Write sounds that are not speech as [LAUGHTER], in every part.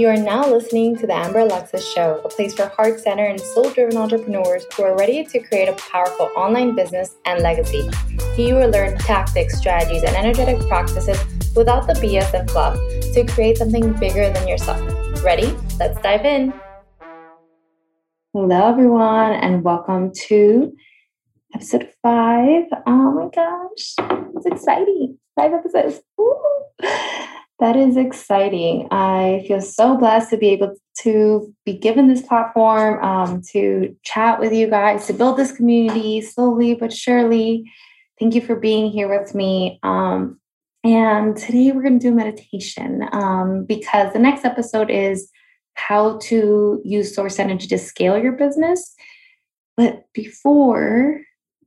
You are now listening to the Amber Alexis Show, a place for heart centered and soul driven entrepreneurs who are ready to create a powerful online business and legacy. You will learn tactics, strategies, and energetic practices without the BS and fluff to create something bigger than yourself. Ready? Let's dive in. Hello, everyone, and welcome to episode five. Oh my gosh, it's exciting! Five episodes. That is exciting. I feel so blessed to be able to be given this platform um, to chat with you guys, to build this community slowly but surely. Thank you for being here with me. Um, and today we're going to do meditation um, because the next episode is how to use source energy to scale your business. But before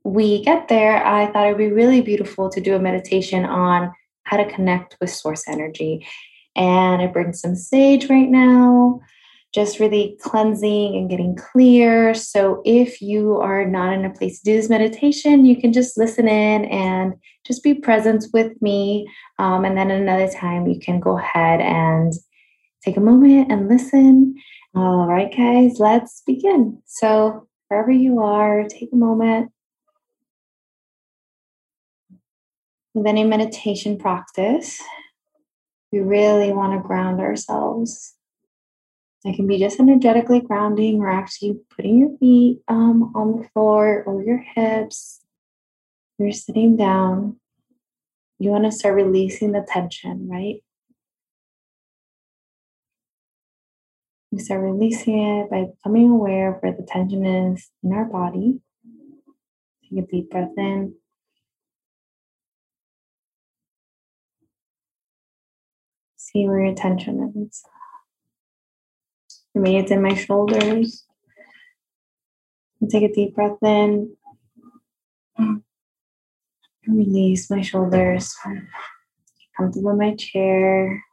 we get there, I thought it would be really beautiful to do a meditation on how to connect with source energy. And I bring some sage right now, just really cleansing and getting clear. So if you are not in a place to do this meditation, you can just listen in and just be present with me. Um, and then another time, you can go ahead and take a moment and listen. All right, guys, let's begin. So, wherever you are, take a moment with any meditation practice, we really want to ground ourselves. It can be just energetically grounding or actually putting your feet um, on the floor or your hips. You're sitting down. You want to start releasing the tension, right? We start releasing it by becoming aware of where the tension is in our body. Take a deep breath in. See where your tension is. For me, it's in my shoulders. And take a deep breath in. Release my shoulders. Comfortable in my chair.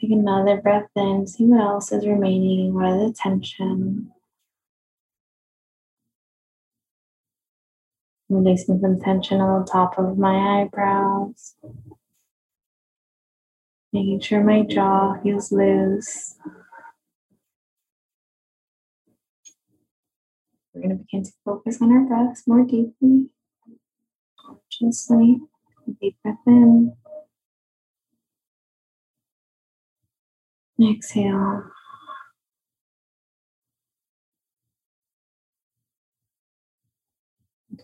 Take another breath in. See what else is remaining. What is the tension? Releasing some tension on the top of my eyebrows. Making sure my jaw feels loose. We're going to begin to focus on our breaths more deeply, consciously. Deep breath in. Exhale.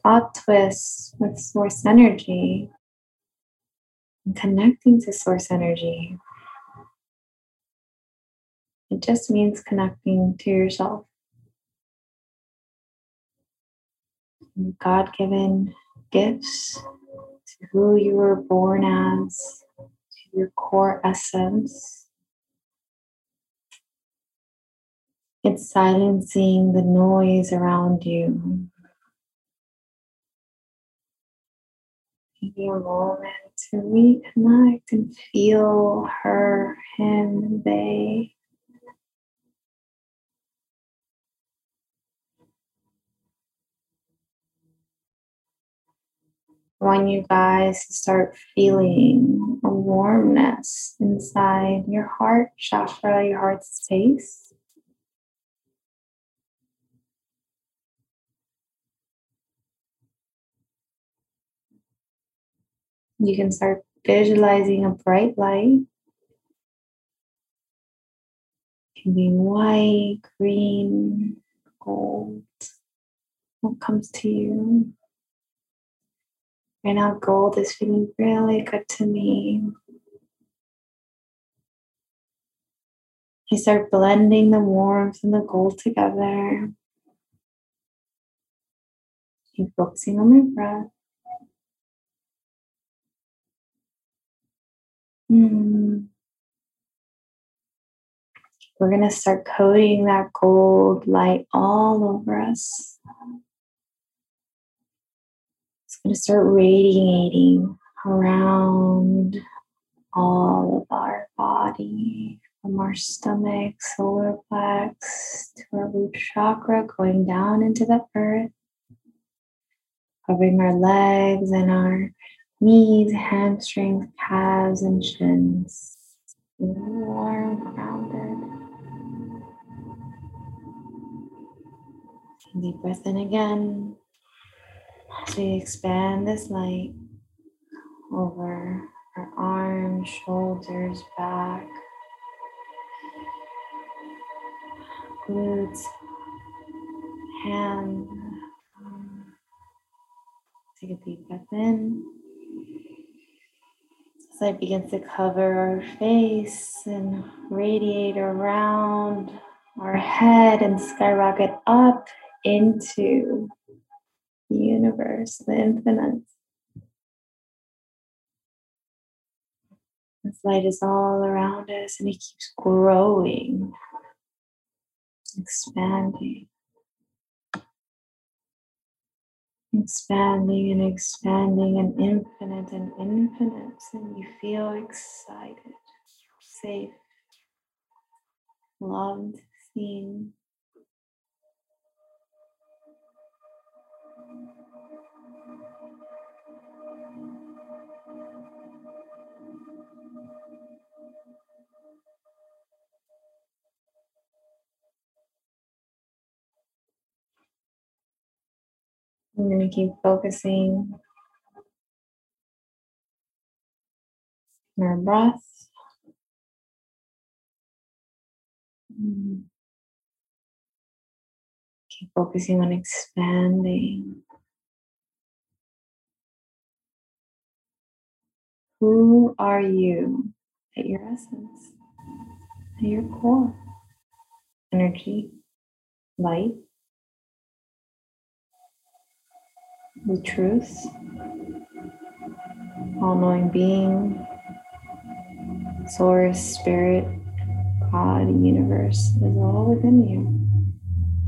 Thought twists with source energy and connecting to source energy. It just means connecting to yourself. God given gifts to who you were born as, to your core essence. It's silencing the noise around you taking a moment to reconnect and feel her, him, they. Want you guys to start feeling a warmness inside your heart chakra, your heart space. You can start visualizing a bright light. It can be white, green, gold. What comes to you? Right now, gold is feeling really good to me. You start blending the warmth and the gold together. Keep focusing on my breath. Hmm. We're going to start coating that gold light all over us. It's going to start radiating around all of our body, from our stomach, solar plex to our root chakra, going down into the earth, covering our legs and our knees, hamstrings, calves, and shins. Warm, grounded. Deep breath in again as we expand this light over our arms, shoulders, back, glutes, hands. Take a deep breath in. As light begins to cover our face and radiate around our head and skyrocket up into the universe, the infinite. This light is all around us and it keeps growing, expanding, expanding and expanding and infinite and infinite. And you feel excited, safe, loved, seen. I'm going to keep focusing on our breath. Keep focusing on expanding. Who are you at your essence, at your core? Energy, light, the truth, all knowing being, source, spirit, God, universe is all within you.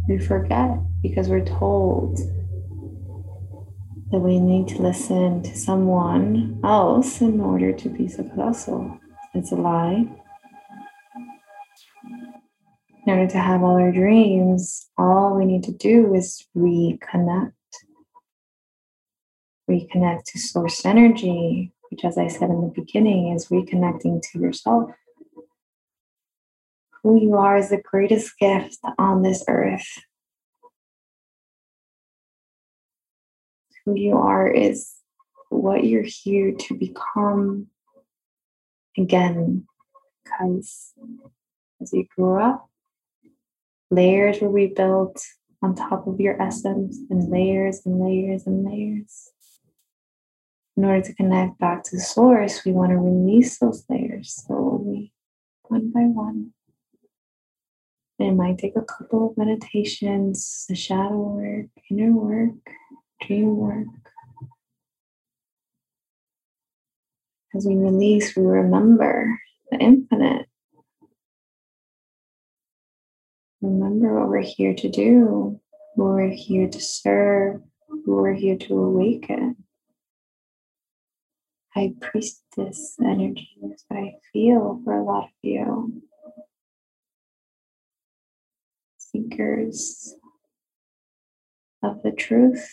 We forget because we're told that we need to listen to someone else in order to be successful. It's a lie. In order to have all our dreams, all we need to do is reconnect reconnect to source energy, which, as I said in the beginning, is reconnecting to yourself. Who you are is the greatest gift on this earth. Who you are is what you're here to become again. Because as you grew up, layers were rebuilt on top of your essence, and layers and layers and layers in order to connect back to source, we want to release those layers slowly, one by one. it might take a couple of meditations, the shadow work, inner work, dream work. As we release, we remember the infinite. Remember what we're here to do, who we're here to serve, who we're here to awaken high priestess energy is what I feel for a lot of you. Seekers of the truth.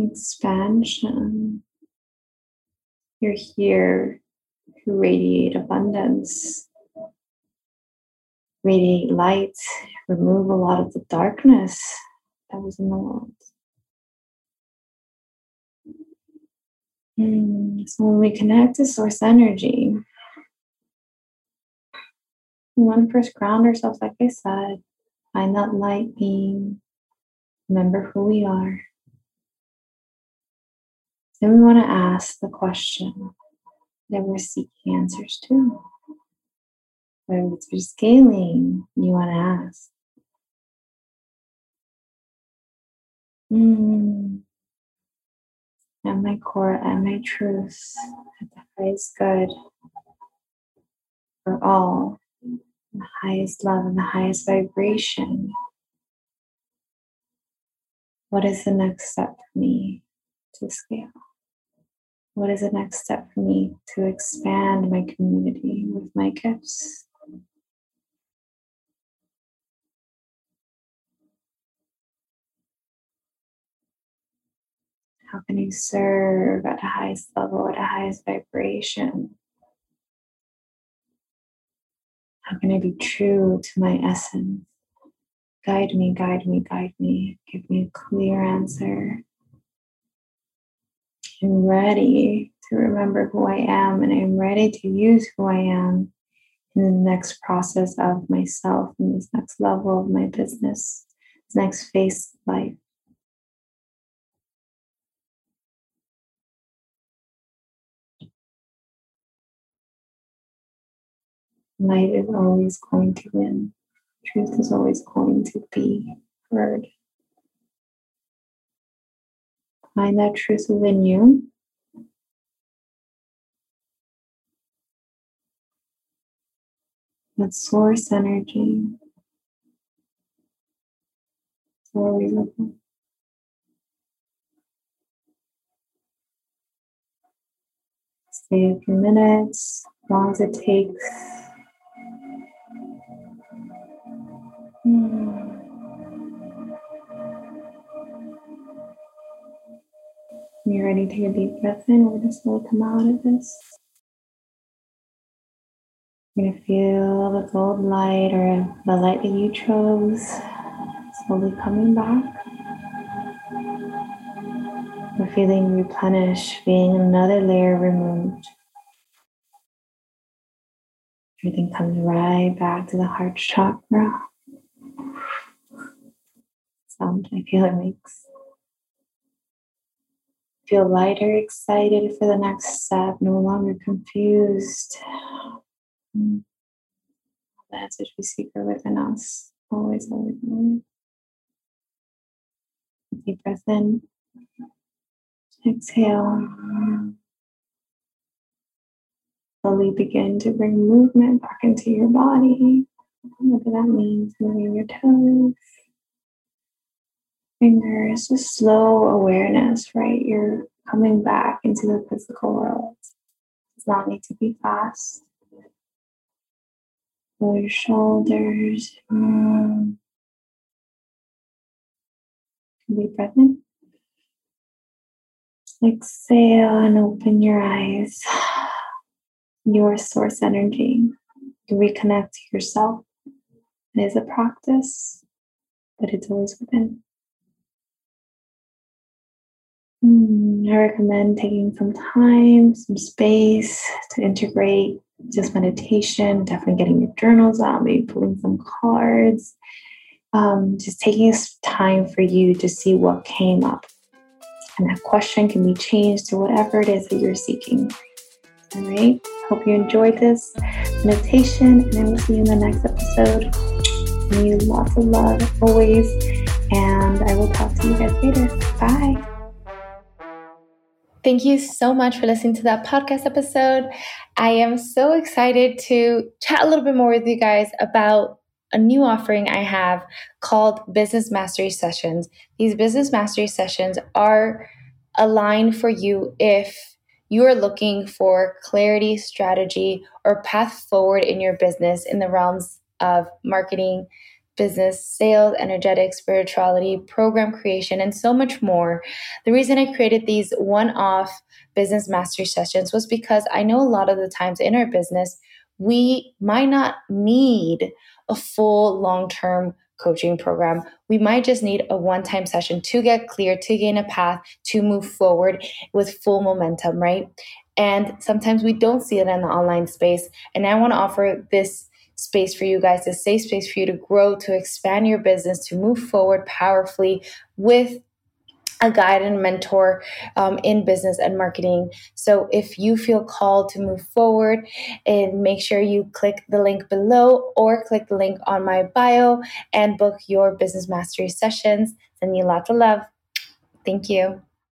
Expansion. You're here to radiate abundance radiate light, remove a lot of the darkness that was in the world. Mm, so when we connect to source energy, we want to first ground ourselves, like I said, find that light being, remember who we are. Then we want to ask the question that we're seeking answers to. Whether it's for scaling, you want to ask. Mm. At my core, at my truth, at the highest good for all, the highest love and the highest vibration. What is the next step for me to scale? What is the next step for me to expand my community with my gifts? How can I serve at the highest level, at the highest vibration? How can I be true to my essence? Guide me, guide me, guide me. Give me a clear answer. I'm ready to remember who I am and I'm ready to use who I am in the next process of myself, in this next level of my business, this next phase of life. Light is always going to win. Truth is always going to be heard. Find that truth within you. That source energy. Stay a few minutes, as long as it takes. Hmm. You're ready to take a deep breath in. We're going to come out of this. You're going to feel the gold light or the light that you chose slowly coming back. We're feeling replenished, feeling another layer removed. Everything comes right back to the heart chakra. Sound I feel it makes feel lighter, excited for the next step, no longer confused. Hmm. The answers we seek within us, always, always, always. Deep breath in, exhale. Slowly begin to bring movement back into your body. Whatever that means, moving your toes, fingers, just slow awareness, right? You're coming back into the physical world. It does not need to be fast. Feel your shoulders. Mm. Deep breath in. Exhale and open your eyes. [SIGHS] Your source energy. You reconnect to yourself. It is a practice, but it's always within. I recommend taking some time, some space to integrate just meditation, definitely getting your journals out, maybe pulling some cards, um, just taking time for you to see what came up. And that question can be changed to whatever it is that you're seeking. All right. Hope you enjoyed this meditation, and I will see you in the next episode. you lots of love always, and I will talk to you guys later. Bye. Thank you so much for listening to that podcast episode. I am so excited to chat a little bit more with you guys about a new offering I have called Business Mastery Sessions. These Business Mastery Sessions are aligned for you if you are looking for clarity, strategy, or path forward in your business in the realms of marketing, business, sales, energetics, spirituality, program creation, and so much more. The reason I created these one off business mastery sessions was because I know a lot of the times in our business, we might not need a full long term coaching program. We might just need a one time session to get clear, to gain a path, to move forward with full momentum, right? And sometimes we don't see it in the online space. And I want to offer this space for you guys, a safe space for you to grow, to expand your business, to move forward powerfully with a guide and mentor um, in business and marketing. So if you feel called to move forward, and make sure you click the link below or click the link on my bio and book your business mastery sessions. Send you lots of love. Thank you.